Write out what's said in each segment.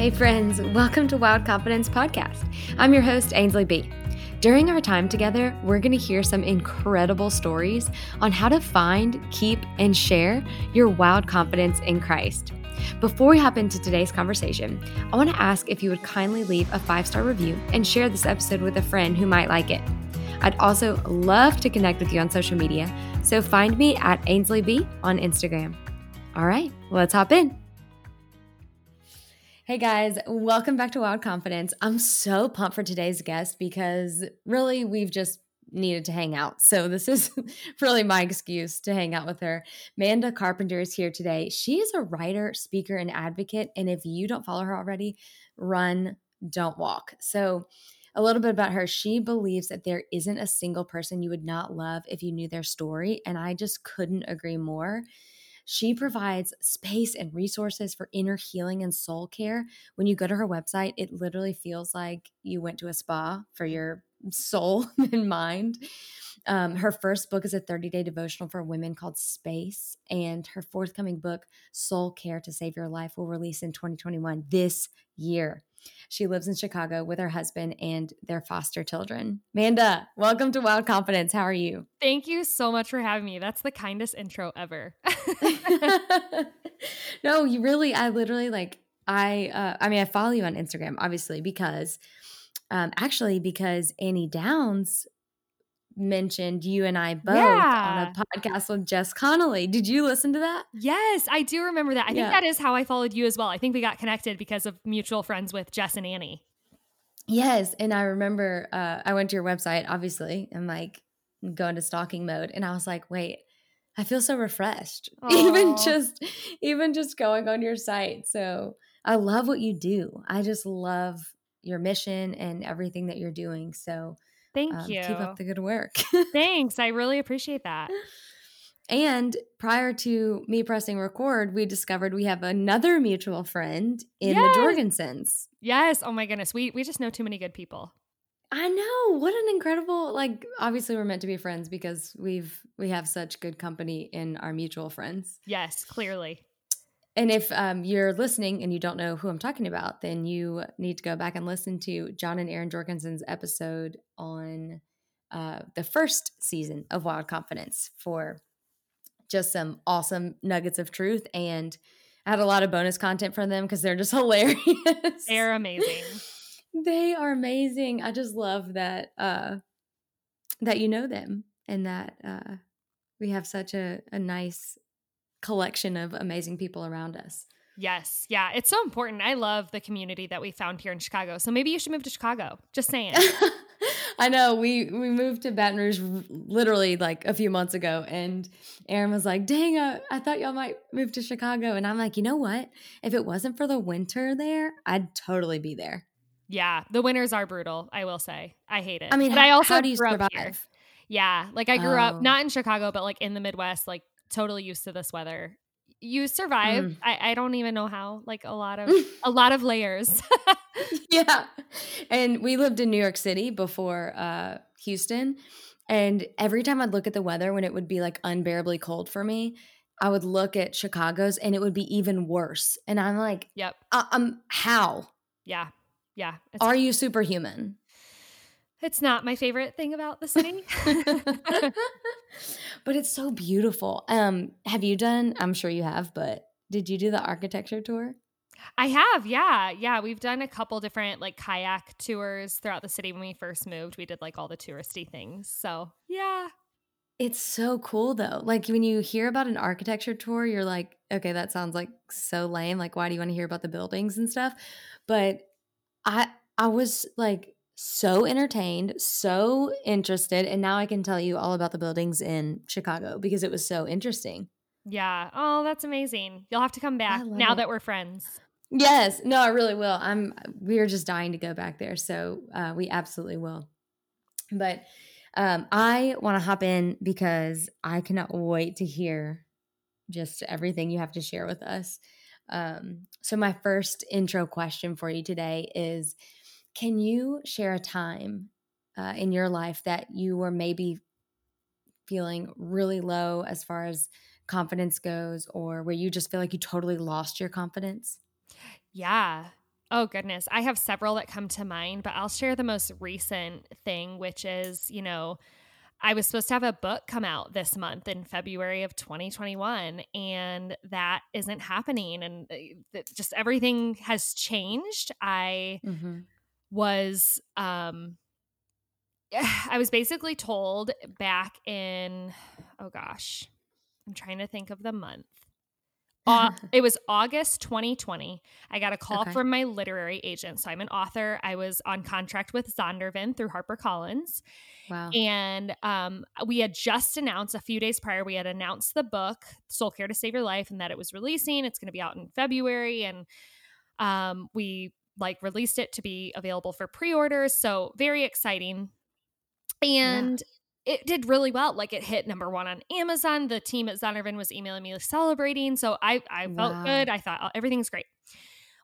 Hey, friends, welcome to Wild Confidence Podcast. I'm your host, Ainsley B. During our time together, we're going to hear some incredible stories on how to find, keep, and share your wild confidence in Christ. Before we hop into today's conversation, I want to ask if you would kindly leave a five star review and share this episode with a friend who might like it. I'd also love to connect with you on social media, so find me at Ainsley B on Instagram. All right, let's hop in. Hey guys, welcome back to Wild Confidence. I'm so pumped for today's guest because really we've just needed to hang out. So this is really my excuse to hang out with her. Manda Carpenter is here today. She is a writer, speaker, and advocate. And if you don't follow her already, run, don't walk. So a little bit about her. She believes that there isn't a single person you would not love if you knew their story. And I just couldn't agree more. She provides space and resources for inner healing and soul care. When you go to her website, it literally feels like you went to a spa for your soul and mind. Um, her first book is a 30 day devotional for women called Space, and her forthcoming book, Soul Care to Save Your Life, will release in 2021 this year. She lives in Chicago with her husband and their foster children. Manda, welcome to Wild Confidence. How are you? Thank you so much for having me. That's the kindest intro ever. no, you really, I literally like, I, uh, I mean, I follow you on Instagram, obviously, because, um, actually, because Annie Downs mentioned you and I both yeah. on a podcast with Jess Connolly. Did you listen to that? Yes, I do remember that. I yeah. think that is how I followed you as well. I think we got connected because of mutual friends with Jess and Annie. Yes, and I remember uh, I went to your website, obviously, and like go into stalking mode, and I was like, wait. I feel so refreshed Aww. even just even just going on your site. So I love what you do. I just love your mission and everything that you're doing. So Thank um, you. Keep up the good work. Thanks. I really appreciate that. And prior to me pressing record, we discovered we have another mutual friend in yes. the Jorgensens. Yes. Oh my goodness. We we just know too many good people. I know. What an incredible like obviously we're meant to be friends because we've we have such good company in our mutual friends. Yes, clearly. And if um, you're listening and you don't know who I'm talking about, then you need to go back and listen to John and Aaron Jorgensen's episode on uh, the first season of Wild Confidence for just some awesome nuggets of truth. And I had a lot of bonus content from them because they're just hilarious. They're amazing. they are amazing. I just love that uh, that you know them and that uh, we have such a, a nice collection of amazing people around us. Yes. Yeah. It's so important. I love the community that we found here in Chicago. So maybe you should move to Chicago. Just saying. I know we we moved to Baton Rouge literally like a few months ago, and Aaron was like, "Dang, I, I thought y'all might move to Chicago," and I'm like, "You know what? If it wasn't for the winter there, I'd totally be there." Yeah, the winters are brutal. I will say, I hate it. I mean, but how, I also how do you survive? Yeah, like I grew oh. up not in Chicago, but like in the Midwest, like totally used to this weather. You survive. Mm. I, I don't even know how. Like a lot of a lot of layers. yeah. And we lived in New York City before uh, Houston. And every time I'd look at the weather when it would be like unbearably cold for me, I would look at Chicago's and it would be even worse. And I'm like, Yep. I- am how? Yeah. Yeah. Are you superhuman? It's not my favorite thing about the city. but it's so beautiful. Um, have you done, I'm sure you have, but did you do the architecture tour? I have, yeah. Yeah. We've done a couple different like kayak tours throughout the city when we first moved. We did like all the touristy things. So, yeah. It's so cool though. Like when you hear about an architecture tour, you're like, okay, that sounds like so lame. Like, why do you want to hear about the buildings and stuff? But I, I was like so entertained, so interested. And now I can tell you all about the buildings in Chicago because it was so interesting. Yeah. Oh, that's amazing. You'll have to come back now it. that we're friends. Yes. No, I really will. I'm we're just dying to go back there. So uh, we absolutely will. But um, I want to hop in because I cannot wait to hear just everything you have to share with us. Um, so my first intro question for you today is can you share a time uh, in your life that you were maybe feeling really low as far as confidence goes, or where you just feel like you totally lost your confidence? Yeah. Oh, goodness. I have several that come to mind, but I'll share the most recent thing, which is, you know, I was supposed to have a book come out this month in February of 2021, and that isn't happening. And uh, just everything has changed. I mm-hmm. Was, um, I was basically told back in, oh gosh, I'm trying to think of the month. Uh, it was August 2020. I got a call okay. from my literary agent. So I'm an author. I was on contract with Zondervan through HarperCollins. Wow. And um, we had just announced a few days prior, we had announced the book, Soul Care to Save Your Life, and that it was releasing. It's going to be out in February. And um, we like released it to be available for pre orders. So very exciting. And yeah. it did really well. Like it hit number one on Amazon. The team at Zondervan was emailing me celebrating. So I, I felt wow. good. I thought oh, everything's great.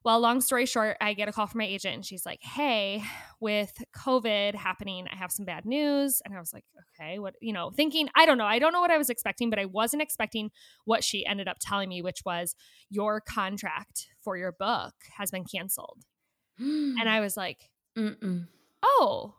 Well, long story short, I get a call from my agent and she's like, Hey, with COVID happening, I have some bad news. And I was like, Okay, what, you know, thinking, I don't know. I don't know what I was expecting, but I wasn't expecting what she ended up telling me, which was your contract for your book has been canceled. And I was like, Mm-mm. Oh,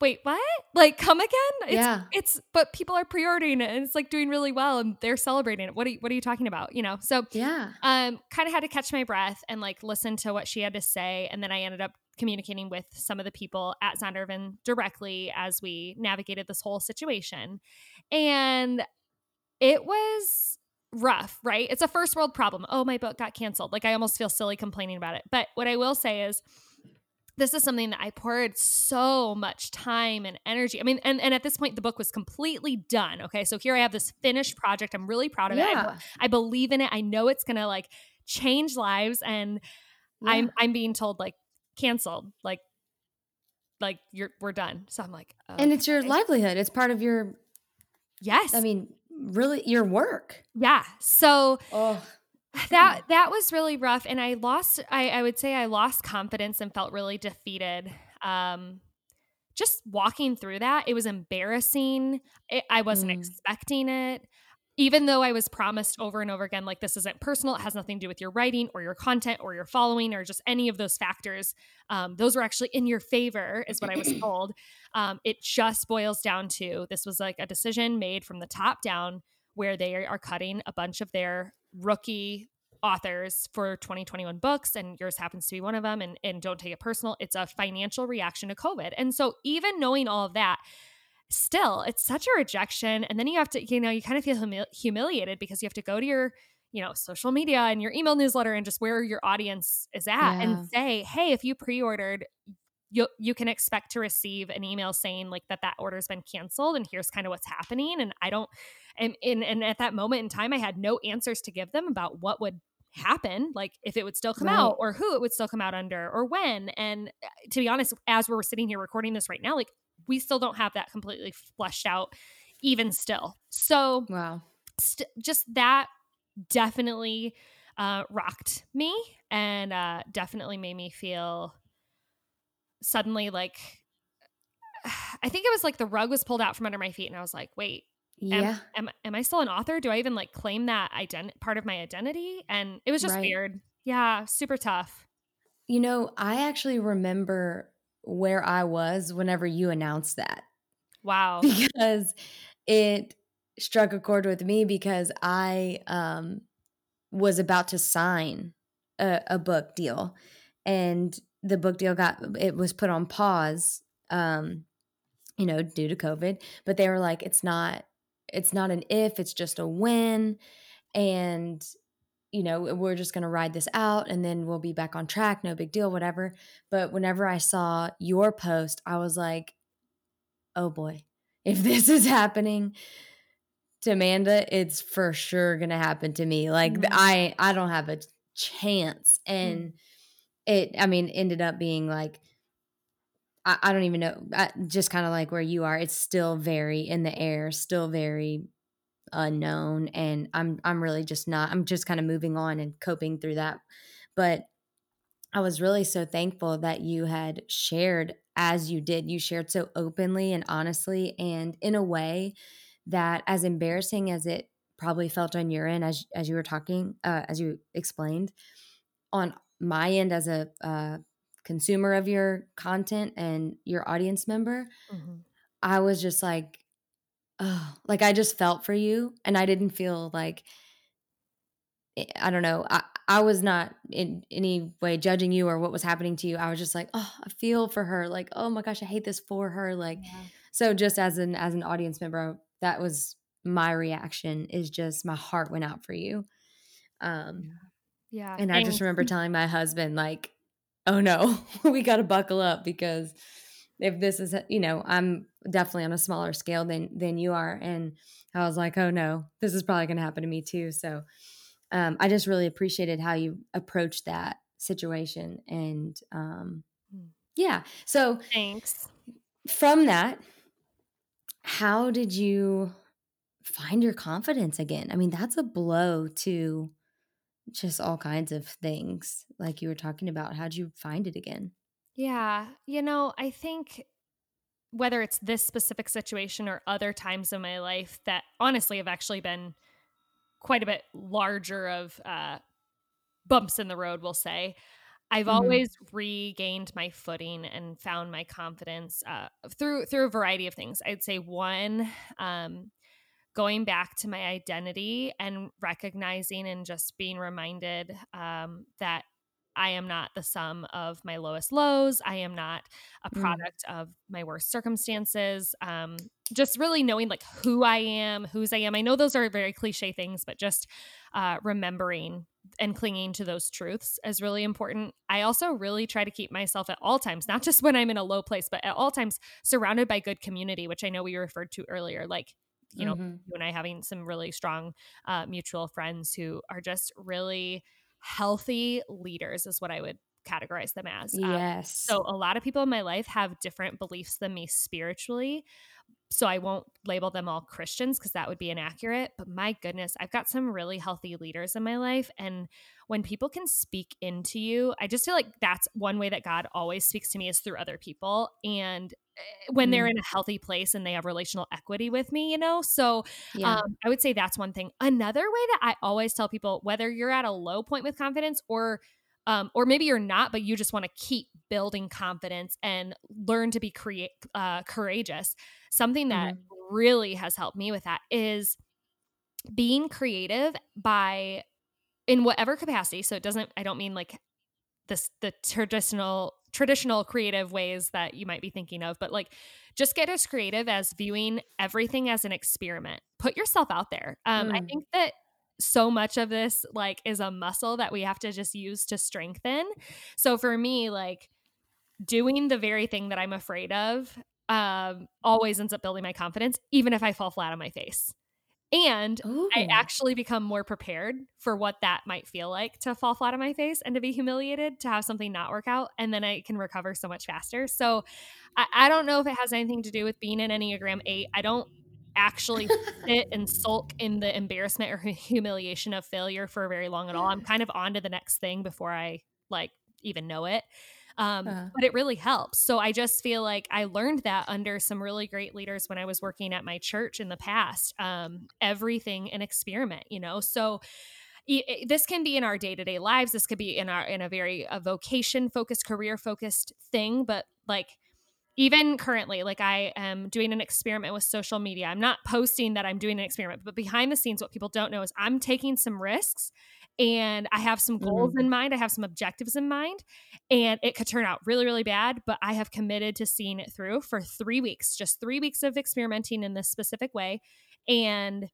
wait, what? Like, come again? It's, yeah. It's, but people are pre-ordering it and it's like doing really well and they're celebrating it. What are you, what are you talking about? You know? So, yeah. Um, kind of had to catch my breath and like listen to what she had to say. And then I ended up communicating with some of the people at Zondervan directly as we navigated this whole situation. And it was rough, right? It's a first world problem. Oh, my book got canceled. Like, I almost feel silly complaining about it. But what I will say is, this is something that I poured so much time and energy. I mean, and, and at this point, the book was completely done. Okay. So here I have this finished project. I'm really proud of yeah. it. I, I, believe in it. I know it's going to like change lives. And yeah. I'm, I'm being told like canceled, like, like you're, we're done. So I'm like, and it's your livelihood. It's part of your, yes. I mean, really your work. Yeah. So, oh that that was really rough and i lost I, I would say i lost confidence and felt really defeated um just walking through that it was embarrassing it, i wasn't mm. expecting it even though i was promised over and over again like this isn't personal it has nothing to do with your writing or your content or your following or just any of those factors um, those were actually in your favor is what i was told. Um, it just boils down to this was like a decision made from the top down where they are cutting a bunch of their rookie authors for 2021 books and yours happens to be one of them and, and don't take it personal it's a financial reaction to covid. And so even knowing all of that still it's such a rejection and then you have to you know you kind of feel humi- humiliated because you have to go to your you know social media and your email newsletter and just where your audience is at yeah. and say hey if you pre-ordered you you can expect to receive an email saying like that that order's been canceled and here's kind of what's happening and i don't and, and and at that moment in time i had no answers to give them about what would happen like if it would still come right. out or who it would still come out under or when and uh, to be honest as we're sitting here recording this right now like we still don't have that completely fleshed out even still so wow st- just that definitely uh, rocked me and uh, definitely made me feel suddenly like I think it was like the rug was pulled out from under my feet and I was like, wait, yeah. Am, am, am I still an author? Do I even like claim that ident- part of my identity? And it was just right. weird. Yeah, super tough. You know, I actually remember where I was whenever you announced that. Wow. Because it struck a chord with me because I um was about to sign a, a book deal and the book deal got it was put on pause um you know due to covid but they were like it's not it's not an if it's just a when and you know we're just going to ride this out and then we'll be back on track no big deal whatever. But whenever i saw your post i was like oh boy. If this is happening to amanda it's for sure going to happen to me. Like mm-hmm. i i don't have a chance. And mm-hmm it i mean ended up being like i, I don't even know I, just kind of like where you are it's still very in the air still very unknown and i'm i'm really just not i'm just kind of moving on and coping through that but i was really so thankful that you had shared as you did you shared so openly and honestly and in a way that as embarrassing as it probably felt on your end as as you were talking uh, as you explained on my end as a uh, consumer of your content and your audience member, mm-hmm. I was just like, oh, like I just felt for you, and I didn't feel like eh, I don't know. I, I was not in any way judging you or what was happening to you. I was just like, oh, I feel for her. Like, oh my gosh, I hate this for her. Like, yeah. so just as an as an audience member, that was my reaction. Is just my heart went out for you. Um, yeah. And I just remember telling my husband, like, oh no, we got to buckle up because if this is, you know, I'm definitely on a smaller scale than than you are, and I was like, oh no, this is probably going to happen to me too. So um, I just really appreciated how you approached that situation, and um, hmm. yeah. So thanks. From that, how did you find your confidence again? I mean, that's a blow to just all kinds of things like you were talking about how'd you find it again yeah you know i think whether it's this specific situation or other times in my life that honestly have actually been quite a bit larger of uh, bumps in the road we'll say i've mm-hmm. always regained my footing and found my confidence uh, through through a variety of things i'd say one um, going back to my identity and recognizing and just being reminded um, that I am not the sum of my lowest lows. I am not a mm. product mm. of my worst circumstances. Um, just really knowing like who I am, whose I am. I know those are very cliche things, but just uh, remembering and clinging to those truths is really important. I also really try to keep myself at all times, not just when I'm in a low place, but at all times surrounded by good community, which I know we referred to earlier. Like you know, mm-hmm. you and I having some really strong uh, mutual friends who are just really healthy leaders, is what I would categorize them as. Yes. Um, so a lot of people in my life have different beliefs than me spiritually, so I won't label them all Christians because that would be inaccurate. But my goodness, I've got some really healthy leaders in my life. And when people can speak into you, I just feel like that's one way that God always speaks to me is through other people. And when they're mm. in a healthy place and they have relational equity with me, you know? So yeah. um, I would say that's one thing. Another way that I always tell people, whether you're at a low point with confidence or um, or maybe you're not, but you just want to keep building confidence and learn to be create uh, courageous. Something that mm-hmm. really has helped me with that is being creative by in whatever capacity. So it doesn't. I don't mean like this the traditional traditional creative ways that you might be thinking of, but like just get as creative as viewing everything as an experiment. Put yourself out there. Um, mm. I think that so much of this like is a muscle that we have to just use to strengthen. So for me, like doing the very thing that I'm afraid of um, always ends up building my confidence, even if I fall flat on my face. And Ooh. I actually become more prepared for what that might feel like to fall flat on my face and to be humiliated, to have something not work out. And then I can recover so much faster. So I, I don't know if it has anything to do with being an Enneagram 8. I don't actually sit and sulk in the embarrassment or humiliation of failure for very long at all. I'm kind of on to the next thing before I like even know it. Um, uh. But it really helps. So I just feel like I learned that under some really great leaders when I was working at my church in the past. Um, everything an experiment, you know. So this can be in our day-to-day lives this could be in our in a very a vocation focused career focused thing but like even currently, like I am doing an experiment with social media. I'm not posting that I'm doing an experiment, but behind the scenes, what people don't know is I'm taking some risks and I have some goals mm-hmm. in mind. I have some objectives in mind, and it could turn out really, really bad, but I have committed to seeing it through for three weeks, just three weeks of experimenting in this specific way. And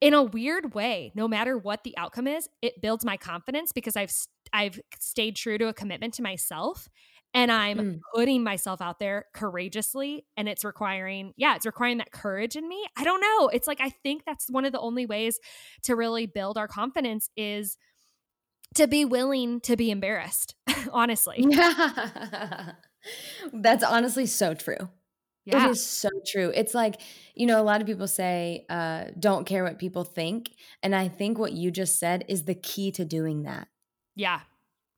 in a weird way, no matter what the outcome is, it builds my confidence because I've I've stayed true to a commitment to myself and I'm mm. putting myself out there courageously and it's requiring yeah it's requiring that courage in me I don't know it's like I think that's one of the only ways to really build our confidence is to be willing to be embarrassed honestly yeah that's honestly so true yeah. It is so true. It's like, you know, a lot of people say, uh, don't care what people think. And I think what you just said is the key to doing that. Yeah.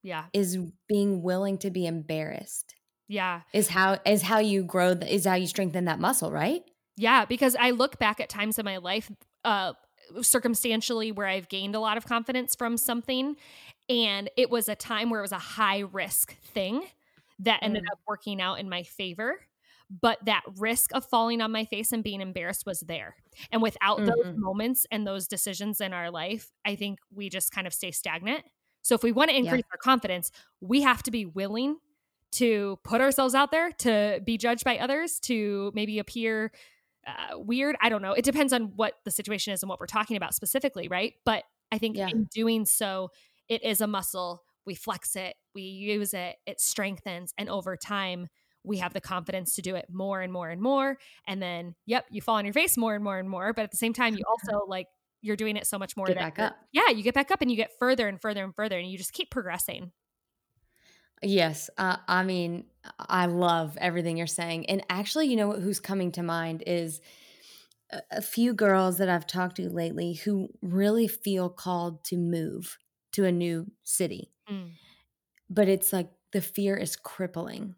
Yeah. Is being willing to be embarrassed. Yeah. Is how is how you grow the, is how you strengthen that muscle, right? Yeah, because I look back at times in my life uh circumstantially where I've gained a lot of confidence from something. And it was a time where it was a high risk thing that ended mm. up working out in my favor. But that risk of falling on my face and being embarrassed was there. And without mm-hmm. those moments and those decisions in our life, I think we just kind of stay stagnant. So if we want to increase yeah. our confidence, we have to be willing to put ourselves out there, to be judged by others, to maybe appear uh, weird. I don't know. It depends on what the situation is and what we're talking about specifically, right? But I think yeah. in doing so, it is a muscle. We flex it, we use it, it strengthens. And over time, we have the confidence to do it more and more and more. And then, yep, you fall on your face more and more and more. But at the same time, you also like, you're doing it so much more. Get back up. Yeah, you get back up and you get further and further and further, and you just keep progressing. Yes. Uh, I mean, I love everything you're saying. And actually, you know what who's coming to mind is a, a few girls that I've talked to lately who really feel called to move to a new city. Mm. But it's like the fear is crippling.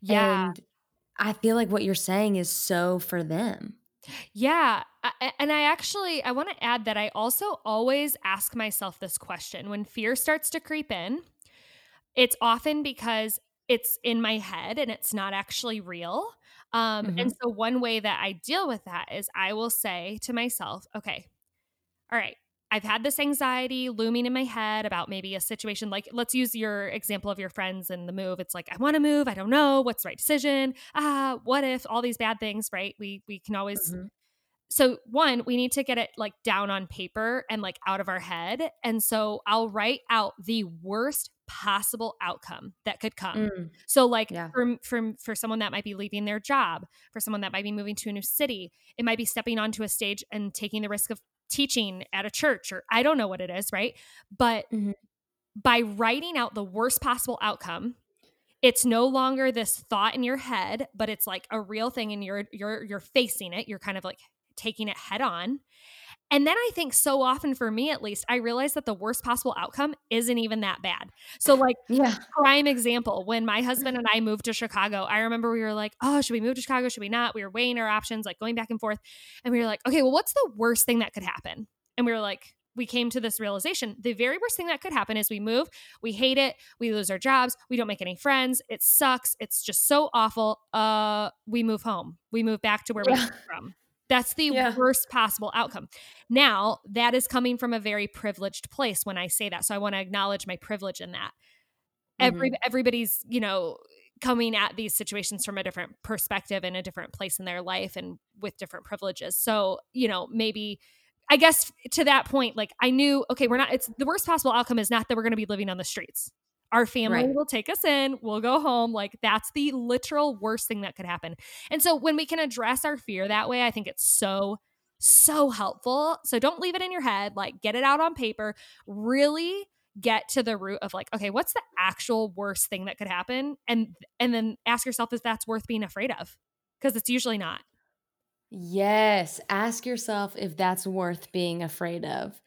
Yeah. And I feel like what you're saying is so for them. Yeah, and I actually I want to add that I also always ask myself this question when fear starts to creep in it's often because it's in my head and it's not actually real. Um, mm-hmm. And so, one way that I deal with that is I will say to myself, okay, all right, I've had this anxiety looming in my head about maybe a situation like let's use your example of your friends and the move. It's like I want to move, I don't know what's the right decision. Ah, what if all these bad things, right? We we can always mm-hmm so one we need to get it like down on paper and like out of our head and so i'll write out the worst possible outcome that could come mm. so like yeah. for, for for someone that might be leaving their job for someone that might be moving to a new city it might be stepping onto a stage and taking the risk of teaching at a church or i don't know what it is right but mm-hmm. by writing out the worst possible outcome it's no longer this thought in your head but it's like a real thing and you're you're you're facing it you're kind of like taking it head on. And then I think so often for me at least, I realize that the worst possible outcome isn't even that bad. So, like, yeah. prime example, when my husband and I moved to Chicago, I remember we were like, oh, should we move to Chicago? Should we not? We were weighing our options, like going back and forth. And we were like, okay, well, what's the worst thing that could happen? And we were like, we came to this realization the very worst thing that could happen is we move, we hate it, we lose our jobs, we don't make any friends, it sucks, it's just so awful. Uh, we move home, we move back to where yeah. we came from. That's the yeah. worst possible outcome. Now, that is coming from a very privileged place when I say that. So I want to acknowledge my privilege in that. Mm-hmm. Every everybody's, you know, coming at these situations from a different perspective and a different place in their life and with different privileges. So, you know, maybe I guess to that point, like I knew, okay, we're not, it's the worst possible outcome is not that we're going to be living on the streets. Our family right. will take us in, we'll go home. Like that's the literal worst thing that could happen. And so when we can address our fear that way, I think it's so so helpful. So don't leave it in your head, like get it out on paper, really get to the root of like okay, what's the actual worst thing that could happen and and then ask yourself if that's worth being afraid of because it's usually not. Yes, ask yourself if that's worth being afraid of.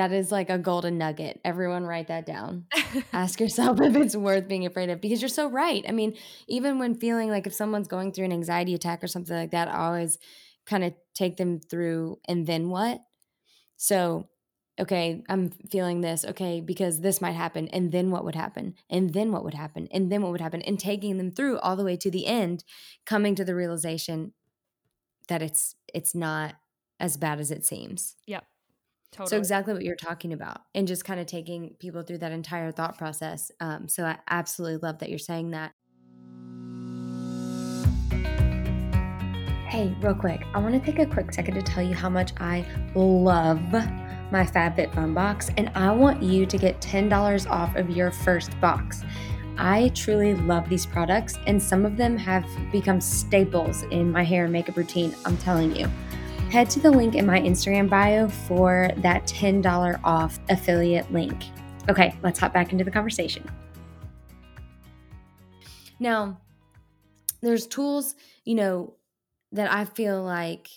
That is like a golden nugget. Everyone write that down. Ask yourself if it's worth being afraid of because you're so right. I mean, even when feeling like if someone's going through an anxiety attack or something like that, I always kind of take them through and then what? So, okay, I'm feeling this. Okay, because this might happen. And then what would happen? And then what would happen? And then what would happen? And taking them through all the way to the end, coming to the realization that it's it's not as bad as it seems. Yep. Totally. So exactly what you're talking about, and just kind of taking people through that entire thought process. Um, so I absolutely love that you're saying that. Hey, real quick, I want to take a quick second to tell you how much I love my FabFitFun box, and I want you to get $10 off of your first box. I truly love these products, and some of them have become staples in my hair and makeup routine. I'm telling you head to the link in my Instagram bio for that $10 off affiliate link. Okay, let's hop back into the conversation. Now, there's tools, you know, that I feel like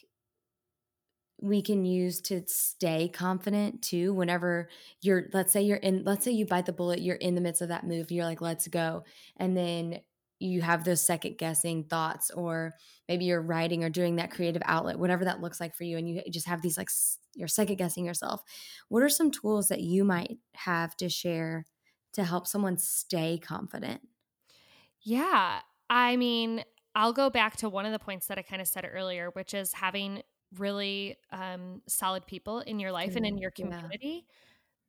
we can use to stay confident too whenever you're let's say you're in let's say you bite the bullet you're in the midst of that move you're like let's go and then you have those second guessing thoughts or maybe you're writing or doing that creative outlet whatever that looks like for you and you just have these like you're second guessing yourself what are some tools that you might have to share to help someone stay confident yeah i mean i'll go back to one of the points that i kind of said earlier which is having really um, solid people in your life mm, and in your community yeah.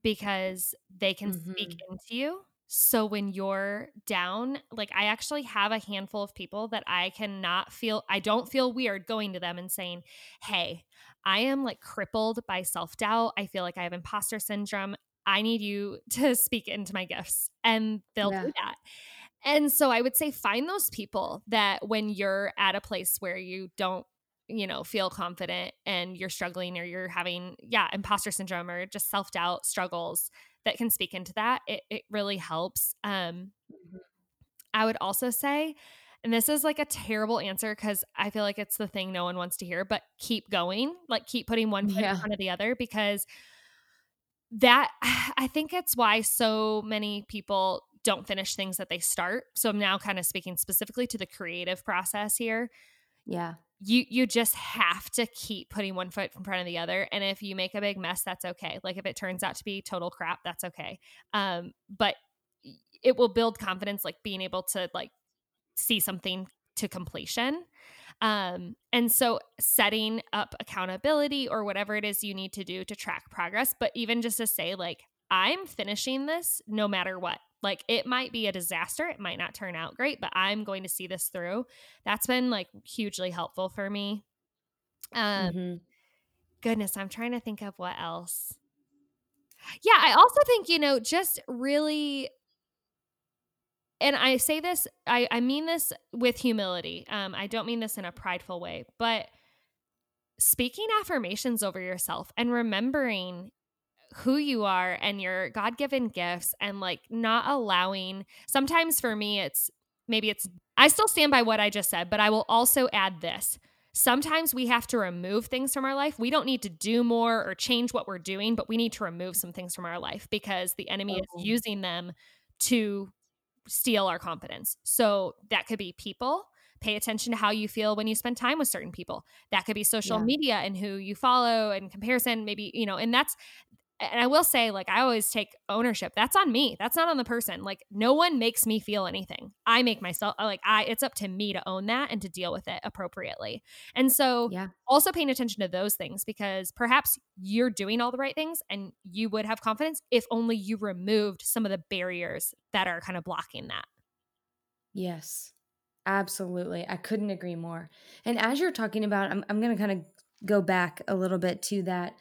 because they can mm-hmm. speak into you so when you're down, like I actually have a handful of people that I cannot feel, I don't feel weird going to them and saying, Hey, I am like crippled by self doubt. I feel like I have imposter syndrome. I need you to speak into my gifts. And they'll yeah. do that. And so I would say find those people that when you're at a place where you don't you know feel confident and you're struggling or you're having yeah imposter syndrome or just self-doubt struggles that can speak into that, it, it really helps. Um, mm-hmm. I would also say, and this is like a terrible answer because I feel like it's the thing no one wants to hear, but keep going, like keep putting one foot yeah. in front of the other because that I think it's why so many people don't finish things that they start. So I'm now kind of speaking specifically to the creative process here. Yeah you you just have to keep putting one foot in front of the other and if you make a big mess that's okay. Like if it turns out to be total crap that's okay. Um but it will build confidence like being able to like see something to completion. Um and so setting up accountability or whatever it is you need to do to track progress but even just to say like i'm finishing this no matter what like it might be a disaster, it might not turn out great, but I'm going to see this through. That's been like hugely helpful for me. Um mm-hmm. goodness, I'm trying to think of what else. Yeah, I also think, you know, just really and I say this, I, I mean this with humility. Um, I don't mean this in a prideful way, but speaking affirmations over yourself and remembering who you are and your God given gifts and like not allowing. Sometimes for me, it's maybe it's, I still stand by what I just said, but I will also add this. Sometimes we have to remove things from our life. We don't need to do more or change what we're doing, but we need to remove some things from our life because the enemy is oh. using them to steal our confidence. So that could be people. Pay attention to how you feel when you spend time with certain people. That could be social yeah. media and who you follow and comparison, maybe, you know, and that's and I will say, like, I always take ownership. That's on me. That's not on the person. Like, no one makes me feel anything. I make myself, uh, like, I, it's up to me to own that and to deal with it appropriately. And so, yeah. also paying attention to those things because perhaps you're doing all the right things and you would have confidence if only you removed some of the barriers that are kind of blocking that. Yes, absolutely. I couldn't agree more. And as you're talking about, I'm, I'm going to kind of go back a little bit to that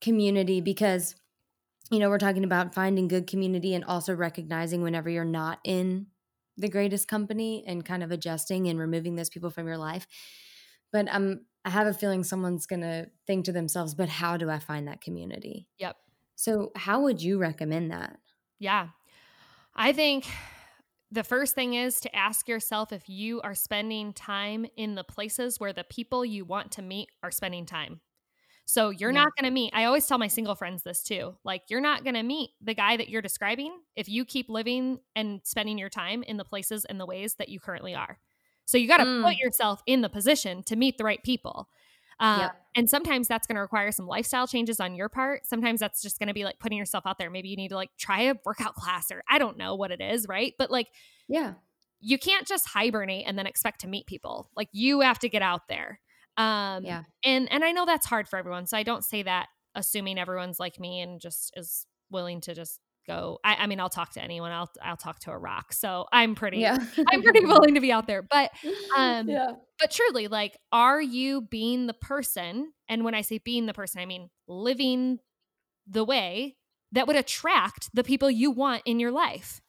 community because you know we're talking about finding good community and also recognizing whenever you're not in the greatest company and kind of adjusting and removing those people from your life. But um i have a feeling someone's gonna think to themselves but how do i find that community? Yep. So how would you recommend that? Yeah. I think the first thing is to ask yourself if you are spending time in the places where the people you want to meet are spending time so you're yeah. not going to meet, I always tell my single friends this too. Like, you're not going to meet the guy that you're describing if you keep living and spending your time in the places and the ways that you currently are. So you got to mm. put yourself in the position to meet the right people. Uh, yep. And sometimes that's going to require some lifestyle changes on your part. Sometimes that's just going to be like putting yourself out there. Maybe you need to like try a workout class or I don't know what it is, right? But like, yeah, you can't just hibernate and then expect to meet people. Like, you have to get out there. Um, yeah. And and I know that's hard for everyone, so I don't say that assuming everyone's like me and just is willing to just go. I, I mean, I'll talk to anyone. I'll I'll talk to a rock. So I'm pretty yeah. I'm pretty willing to be out there. But um, yeah. But truly, like, are you being the person? And when I say being the person, I mean living the way that would attract the people you want in your life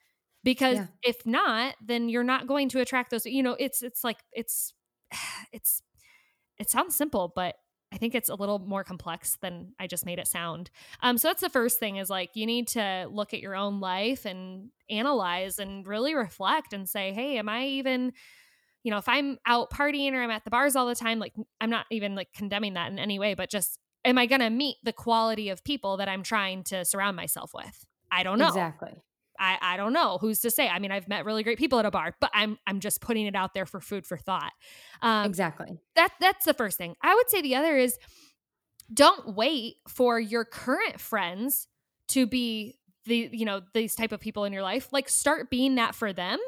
because yeah. if not then you're not going to attract those you know it's it's like it's it's it sounds simple, but I think it's a little more complex than I just made it sound. Um, so that's the first thing is like you need to look at your own life and analyze and really reflect and say, hey, am I even, you know, if I'm out partying or I'm at the bars all the time, like I'm not even like condemning that in any way, but just am I going to meet the quality of people that I'm trying to surround myself with? I don't know. Exactly. I, I don't know who's to say. I mean, I've met really great people at a bar, but I'm I'm just putting it out there for food for thought. Um, exactly. That that's the first thing. I would say the other is don't wait for your current friends to be the you know these type of people in your life. Like start being that for them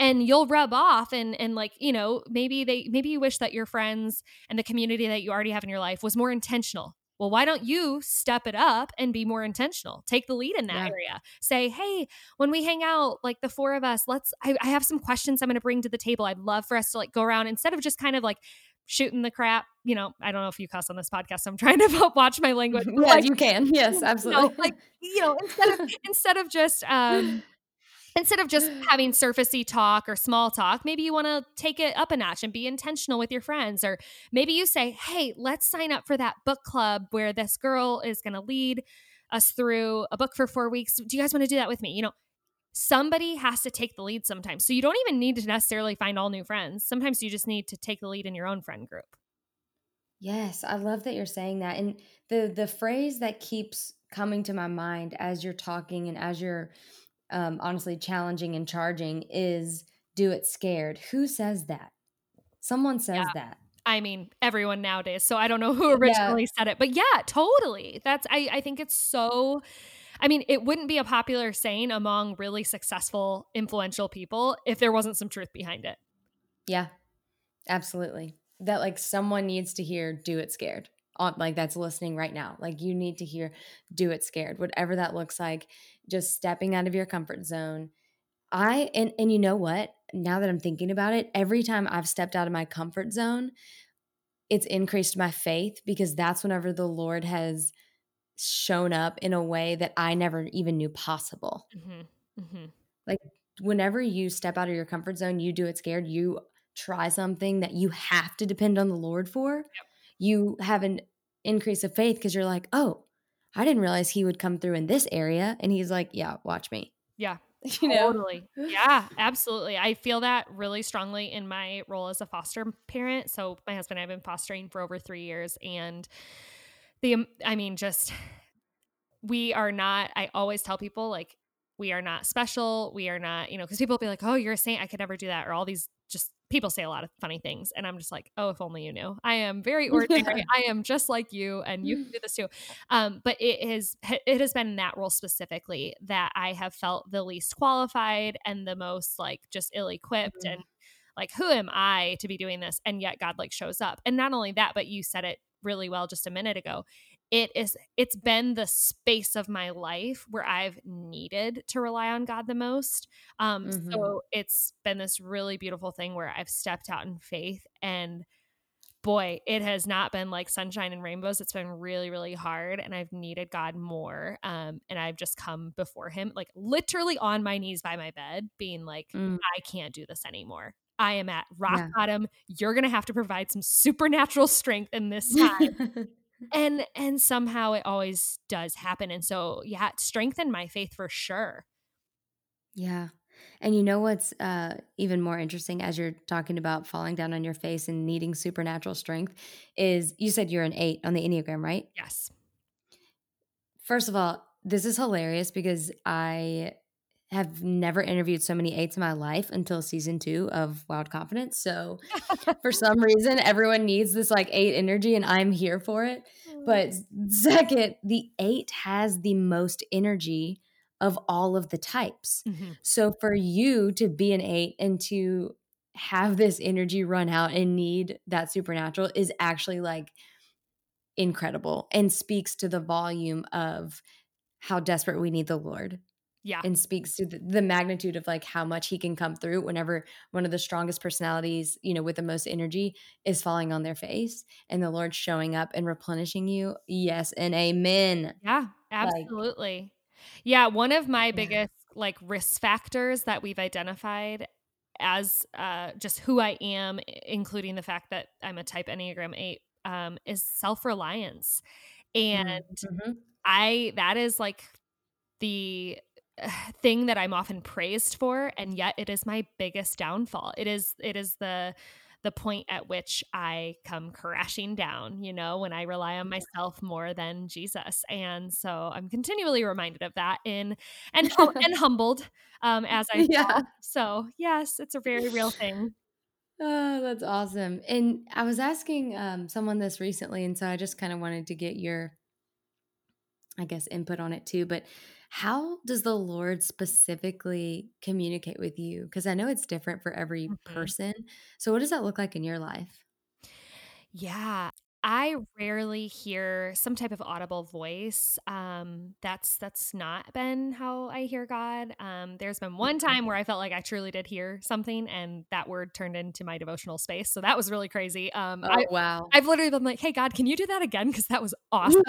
and you'll rub off and and like you know maybe they maybe you wish that your friends and the community that you already have in your life was more intentional well, why don't you step it up and be more intentional? Take the lead in that yeah. area. Say, hey, when we hang out, like the four of us, let's, I, I have some questions I'm going to bring to the table. I'd love for us to like go around instead of just kind of like, shooting the crap. You know, I don't know if you cuss on this podcast. So I'm trying to watch my language. Yeah, like, you can. Yes, absolutely. You know, like you know, instead of instead of just um, instead of just having surfacey talk or small talk, maybe you want to take it up a notch and be intentional with your friends. Or maybe you say, hey, let's sign up for that book club where this girl is going to lead us through a book for four weeks. Do you guys want to do that with me? You know, somebody has to take the lead sometimes. So you don't even need to necessarily find all new friends. Sometimes you just need to take the lead in your own friend group. Yes, I love that you're saying that. And the the phrase that keeps coming to my mind as you're talking and as you're um, honestly challenging and charging is do it scared. Who says that? Someone says yeah. that. I mean, everyone nowadays. So I don't know who originally yeah. said it, but yeah, totally. That's I I think it's so I mean, it wouldn't be a popular saying among really successful, influential people if there wasn't some truth behind it. Yeah. Absolutely. That like someone needs to hear do it scared. On like that's listening right now. Like you need to hear do it scared. Whatever that looks like just stepping out of your comfort zone. I and and you know what? Now that I'm thinking about it, every time I've stepped out of my comfort zone, it's increased my faith because that's whenever the Lord has shown up in a way that I never even knew possible. Mm-hmm. Mm-hmm. Like whenever you step out of your comfort zone, you do it scared, you try something that you have to depend on the Lord for, yep. you have an increase of faith because you're like, oh, I didn't realize he would come through in this area. And he's like, yeah, watch me. Yeah. You know? Totally. Yeah, absolutely. I feel that really strongly in my role as a foster parent. So my husband and I have been fostering for over three years. And the, um, I mean, just, we are not, I always tell people like, we are not special. We are not, you know, because people will be like, oh, you're a saint. I could never do that. Or all these just people say a lot of funny things. And I'm just like, oh, if only you knew. I am very ordinary. I am just like you, and you can do this too. Um, but it is it has been in that role specifically that I have felt the least qualified and the most like just ill equipped mm-hmm. and like who am I to be doing this? And yet God like shows up. And not only that, but you said it really well just a minute ago it is it's been the space of my life where i've needed to rely on god the most um mm-hmm. so it's been this really beautiful thing where i've stepped out in faith and boy it has not been like sunshine and rainbows it's been really really hard and i've needed god more um and i've just come before him like literally on my knees by my bed being like mm. i can't do this anymore I am at rock yeah. bottom. You're going to have to provide some supernatural strength in this time and and somehow it always does happen and so yeah it strengthened my faith for sure yeah and you know what's uh, even more interesting as you're talking about falling down on your face and needing supernatural strength is you said you're an eight on the Enneagram, right? Yes. First of all, this is hilarious because I have never interviewed so many eights in my life until season two of Wild Confidence. So for some reason, everyone needs this like eight energy, and I'm here for it. But second, the eight has the most energy of all of the types. Mm-hmm. So for you to be an eight and to have this energy run out and need that supernatural is actually like incredible and speaks to the volume of how desperate we need the Lord yeah. and speaks to the, magnitude of like how much he can come through whenever one of the strongest personalities you know with the most energy is falling on their face and the lord showing up and replenishing you. Yes and amen. Yeah absolutely. Like, yeah one of my yeah. biggest like risk factors that we've identified as uh just who i am including the fact that i'm a type enneagram 8 um is self-reliance. And mm-hmm. i that is like the thing that I'm often praised for and yet it is my biggest downfall. It is it is the the point at which I come crashing down, you know, when I rely on myself more than Jesus. And so I'm continually reminded of that in and and humbled um as I yeah. So, yes, it's a very real thing. Oh, that's awesome. And I was asking um, someone this recently, and so I just kind of wanted to get your, I guess, input on it too. But how does the Lord specifically communicate with you? Because I know it's different for every mm-hmm. person. So, what does that look like in your life? Yeah. I rarely hear some type of audible voice. Um, that's that's not been how I hear God. Um, there's been one time where I felt like I truly did hear something, and that word turned into my devotional space. So that was really crazy. Um, oh I, wow! I've literally been like, "Hey God, can you do that again?" Because that was awesome.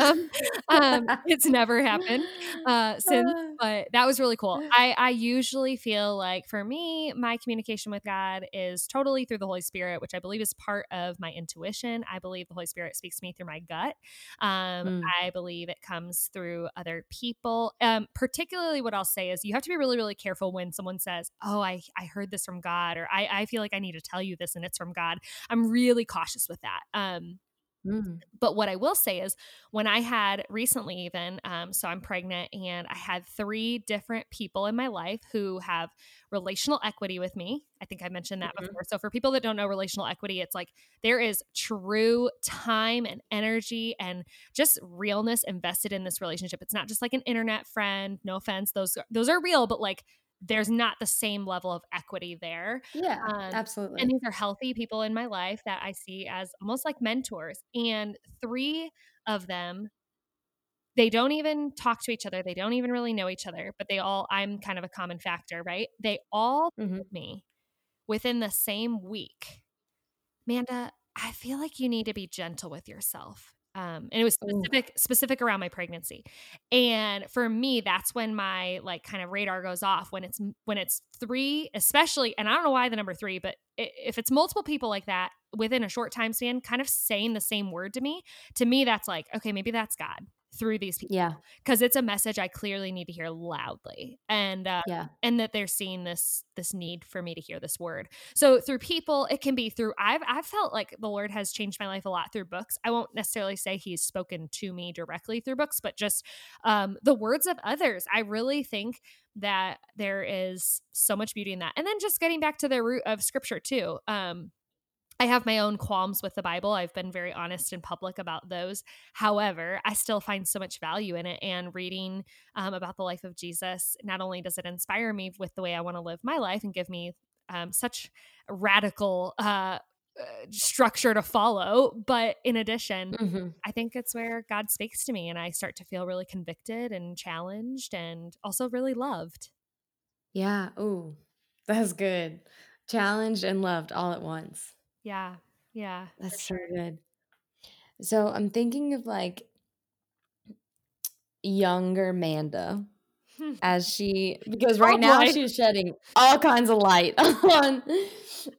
um, it's never happened uh, since, but that was really cool. I I usually feel like for me, my communication with God is totally through the Holy Spirit, which I believe is part of my intuition. I believe the Holy Spirit Spirit speaks to me through my gut. Um, mm. I believe it comes through other people. Um, particularly, what I'll say is you have to be really, really careful when someone says, "Oh, I I heard this from God," or "I I feel like I need to tell you this and it's from God." I'm really cautious with that. Um, Mm. But what I will say is, when I had recently, even, um, so I'm pregnant and I had three different people in my life who have relational equity with me. I think I mentioned that mm-hmm. before. So, for people that don't know relational equity, it's like there is true time and energy and just realness invested in this relationship. It's not just like an internet friend. No offense, those those are real, but like there's not the same level of equity there. Yeah, um, absolutely. And these are healthy people in my life that I see as almost like mentors. And three of them, they don't even talk to each other. They don't even really know each other, but they all, I'm kind of a common factor, right? They all mm-hmm. me within the same week. Amanda, I feel like you need to be gentle with yourself um, and it was specific Ooh. specific around my pregnancy and for me that's when my like kind of radar goes off when it's when it's three especially and i don't know why the number three but if it's multiple people like that within a short time span kind of saying the same word to me to me that's like okay maybe that's god through these people. Yeah. Cuz it's a message I clearly need to hear loudly. And uh, yeah. and that they're seeing this this need for me to hear this word. So through people, it can be through I've I've felt like the Lord has changed my life a lot through books. I won't necessarily say he's spoken to me directly through books, but just um the words of others. I really think that there is so much beauty in that. And then just getting back to the root of scripture too. Um I have my own qualms with the Bible. I've been very honest and public about those. However, I still find so much value in it. And reading um, about the life of Jesus, not only does it inspire me with the way I want to live my life and give me um, such radical uh, uh, structure to follow, but in addition, mm-hmm. I think it's where God speaks to me and I start to feel really convicted and challenged and also really loved. Yeah. Oh, that's good. Challenged and loved all at once. Yeah. Yeah. That's so good. So I'm thinking of like younger Manda as she because right oh, now she's shedding all kinds of light on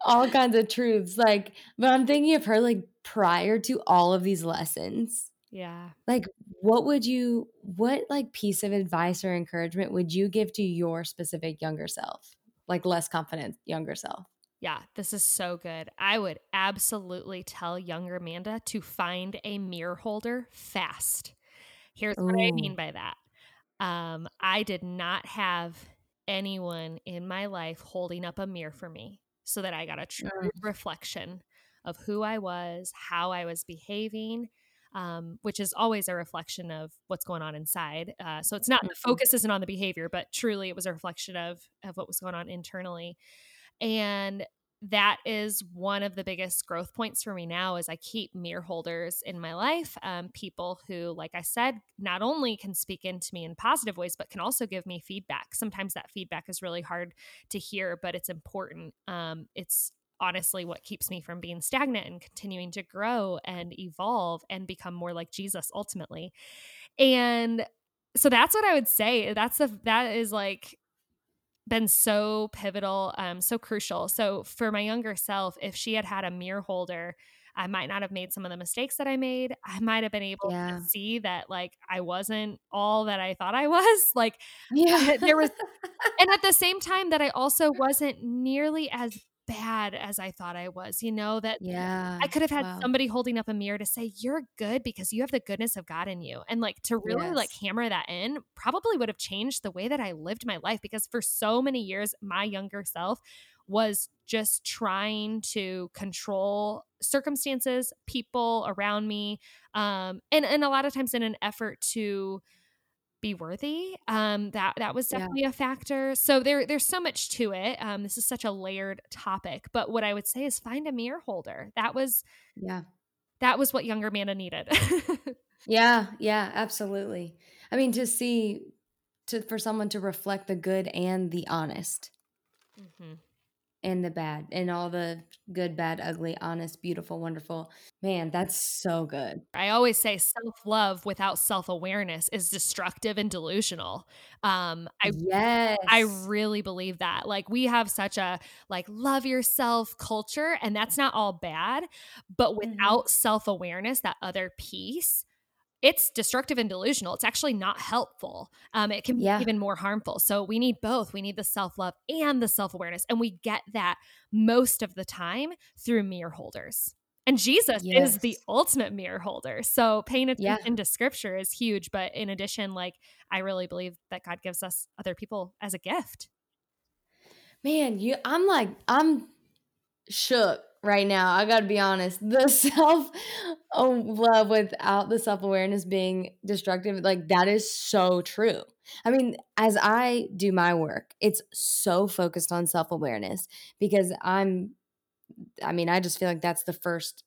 all kinds of truths like but i'm thinking of her like prior to all of these lessons yeah like what would you what like piece of advice or encouragement would you give to your specific younger self like less confident younger self yeah, this is so good. I would absolutely tell younger Amanda to find a mirror holder fast. Here's Ooh. what I mean by that. Um, I did not have anyone in my life holding up a mirror for me so that I got a true mm. reflection of who I was, how I was behaving, um, which is always a reflection of what's going on inside. Uh, so it's not the mm-hmm. focus isn't on the behavior, but truly it was a reflection of of what was going on internally. And that is one of the biggest growth points for me now is i keep mirror holders in my life um, people who like i said not only can speak into me in positive ways but can also give me feedback. Sometimes that feedback is really hard to hear but it's important. Um, it's honestly what keeps me from being stagnant and continuing to grow and evolve and become more like jesus ultimately. And so that's what i would say. That's a that is like been so pivotal, um, so crucial. So for my younger self, if she had had a mirror holder, I might not have made some of the mistakes that I made. I might have been able yeah. to see that like I wasn't all that I thought I was. Like yeah. there was and at the same time that I also wasn't nearly as bad as I thought I was, you know, that yeah. I could have had wow. somebody holding up a mirror to say, You're good because you have the goodness of God in you. And like to really Yes. like hammer that in probably would have changed the way that I lived my life because for so many years, my younger self was just trying to control circumstances, people around me, um, and and a lot of times in an effort to be worthy. Um, that that was Yeah. definitely a factor. So there there's so much to it. Um, this is such a layered topic. But what I would say is find a mirror holder. That was Yeah. that was what younger Amanda needed. Yeah, yeah, absolutely. I mean, to see to for someone to reflect the good and the honest Mhm. And the bad and all the good, bad, ugly, honest, beautiful, wonderful. Man, that's so good. I always say self love without self awareness is destructive and delusional. Um, I yes. I really believe that. Like we have such a like love yourself culture and that's not all bad, but Mhm. without self-awareness, that other piece, it's destructive and delusional. It's actually not helpful. Um, it can be Yeah. even more harmful. So we need both. We need the self-love and the self-awareness. And we get that most of the time through mirror holders. And Jesus is the ultimate mirror holder. So paying Yeah. attention to scripture is huge. But in addition, like I really believe that God gives us other people as a gift. Man, you I'm like I'm shook right now. I got to be honest. The self oh, love without the self-awareness being destructive like that is so true. I mean, as I do my work, it's so focused on self-awareness because I'm I mean, I just feel like that's the first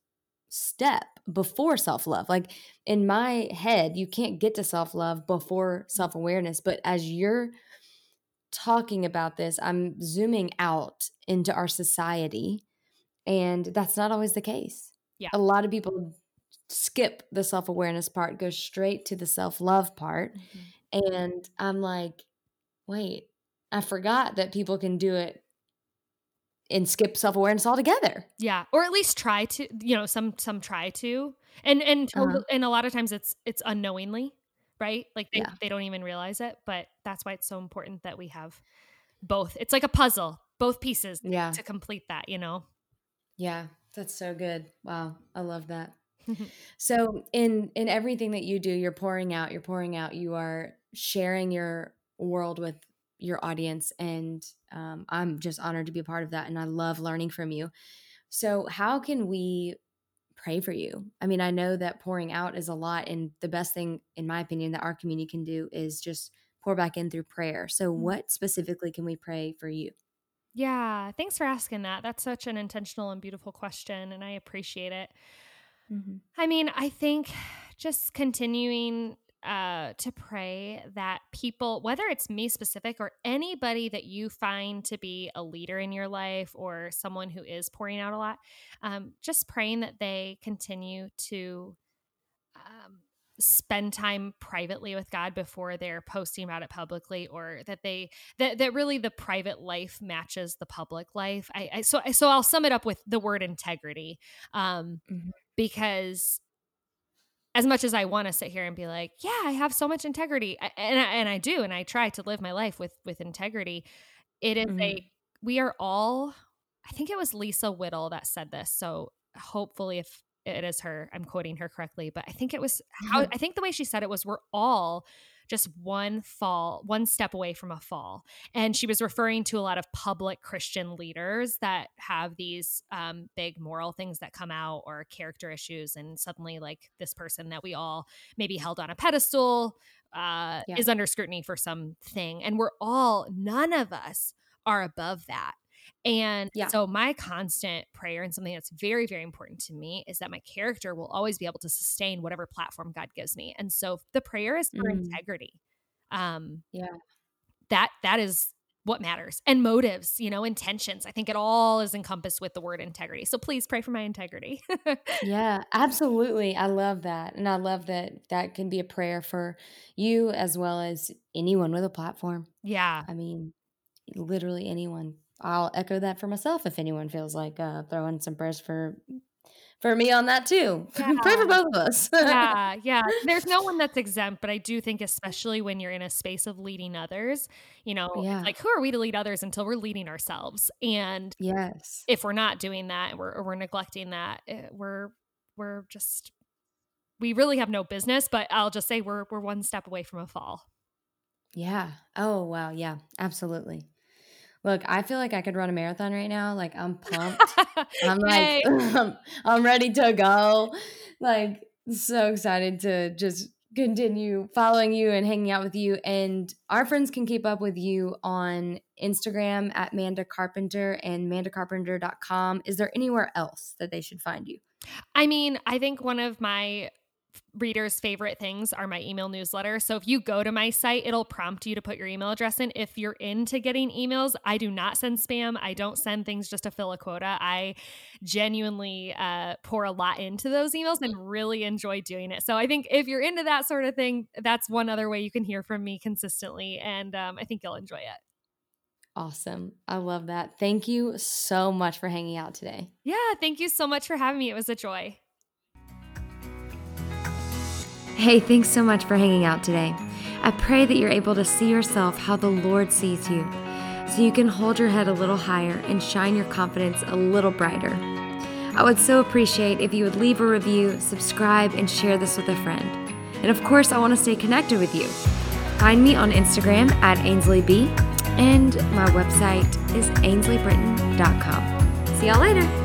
step before self-love. Like in my head, you can't get to self-love before self-awareness, but as you're talking about this, I'm zooming out into our society, and that's not always the case. Yeah. A lot of people skip the self awareness part, go straight to the self love part. And I'm like, wait, I forgot that people can do it and skip self awareness altogether. Yeah, or at least try to. You know, some some try to, and and Uh-huh. and a lot of times it's it's unknowingly, right? Like they Yeah. they don't even realize it. But that's why it's so important that we have both. It's like a puzzle, both pieces Yeah. to complete that. You know. Yeah. That's so good. Wow. I love that. So in in everything that you do, you're pouring out, you're pouring out, you are sharing your world with your audience, and um, I'm just honored to be a part of that, and I love learning from you. So how can we pray for you? I mean, I know that pouring out is a lot, and the best thing, in my opinion, that our community can do is just pour back in through prayer. So Mhm. what specifically can we pray for you? Yeah, thanks for asking that. That's such an intentional and beautiful question, and I appreciate it. I mean, I think just continuing uh, to pray that people, whether it's me specific or anybody that you find to be a leader in your life or someone who is pouring out a lot, um, just praying that they continue to um, spend time privately with God before they're posting about it publicly, or that they that that really the private life matches the public life. I, I so so I'll sum it up with the word integrity. Um, Mhm. because as much as I want to sit here and be like, yeah, I have so much integrity, I- and I, and I do, and I try to live my life with with integrity. It is Mhm. a we are all. I think it was Lisa Whittle that said this. So hopefully, if it is her, I'm quoting her correctly, but I think it was how Mhm. I think the way she said it was we're all just one fall, one step away from a fall. And she was referring to a lot of public Christian leaders that have these um, big moral things that come out or character issues. And suddenly, like this person that we all maybe held on a pedestal uh, Yeah. is under scrutiny for something. And we're all, none of us are above that. And Yeah. so, my constant prayer and something that's very, very important to me is that my character will always be able to sustain whatever platform God gives me. And so, the prayer is for Mm. integrity. Um, Yeah. that that is what matters and motives you know intentions i think it all is encompassed with the word integrity so please pray for my integrity Yeah, absolutely. I love that. And I love that that can be a prayer for you as well as anyone with a platform. yeah I mean, literally anyone. I'll echo that for myself if anyone feels like uh, throwing some prayers for for me on that too. Yeah. Pray for both of us. yeah, yeah. There's no one that's exempt, but I do think, especially when you're in a space of leading others, you know, yeah. like who are we to lead others until we're leading ourselves? And yes, if we're not doing that and we're we're neglecting that, eh, we're we're just we really have no business. But I'll just say we're we're one step away from a fall. Yeah. Oh wow. Yeah. Absolutely. Look, I feel like I could run a marathon right now. Like I'm pumped. I'm like I'm ready to go. Like so excited to just continue following you and hanging out with you. And our friends can keep up with you on Instagram at Manda Carpenter and mandacarpenter.com. Is there anywhere else that they should find you? I mean, I think one of my readers' favorite things are my email newsletter. So if you go to my site, it'll prompt you to put your email address in. If you're into getting emails, I do not send spam. I don't send things just to fill a quota. I genuinely uh, pour a lot into those emails and really enjoy doing it. So I think if you're into that sort of thing, that's one other way you can hear from me consistently. And um, I think you'll enjoy it. Awesome. I love that. Thank you so much for hanging out today. Yeah, thank you so much for having me. It was a joy. Hey, thanks so much for hanging out today. I pray that you're able to see yourself how the Lord sees you, so you can hold your head a little higher and shine your confidence a little brighter. I would so appreciate if you would leave a review, subscribe, and share this with a friend. And of course, I want to stay connected with you. Find me on Instagram at AinsleyB, and my website is ainsleybritain.com. See y'all later.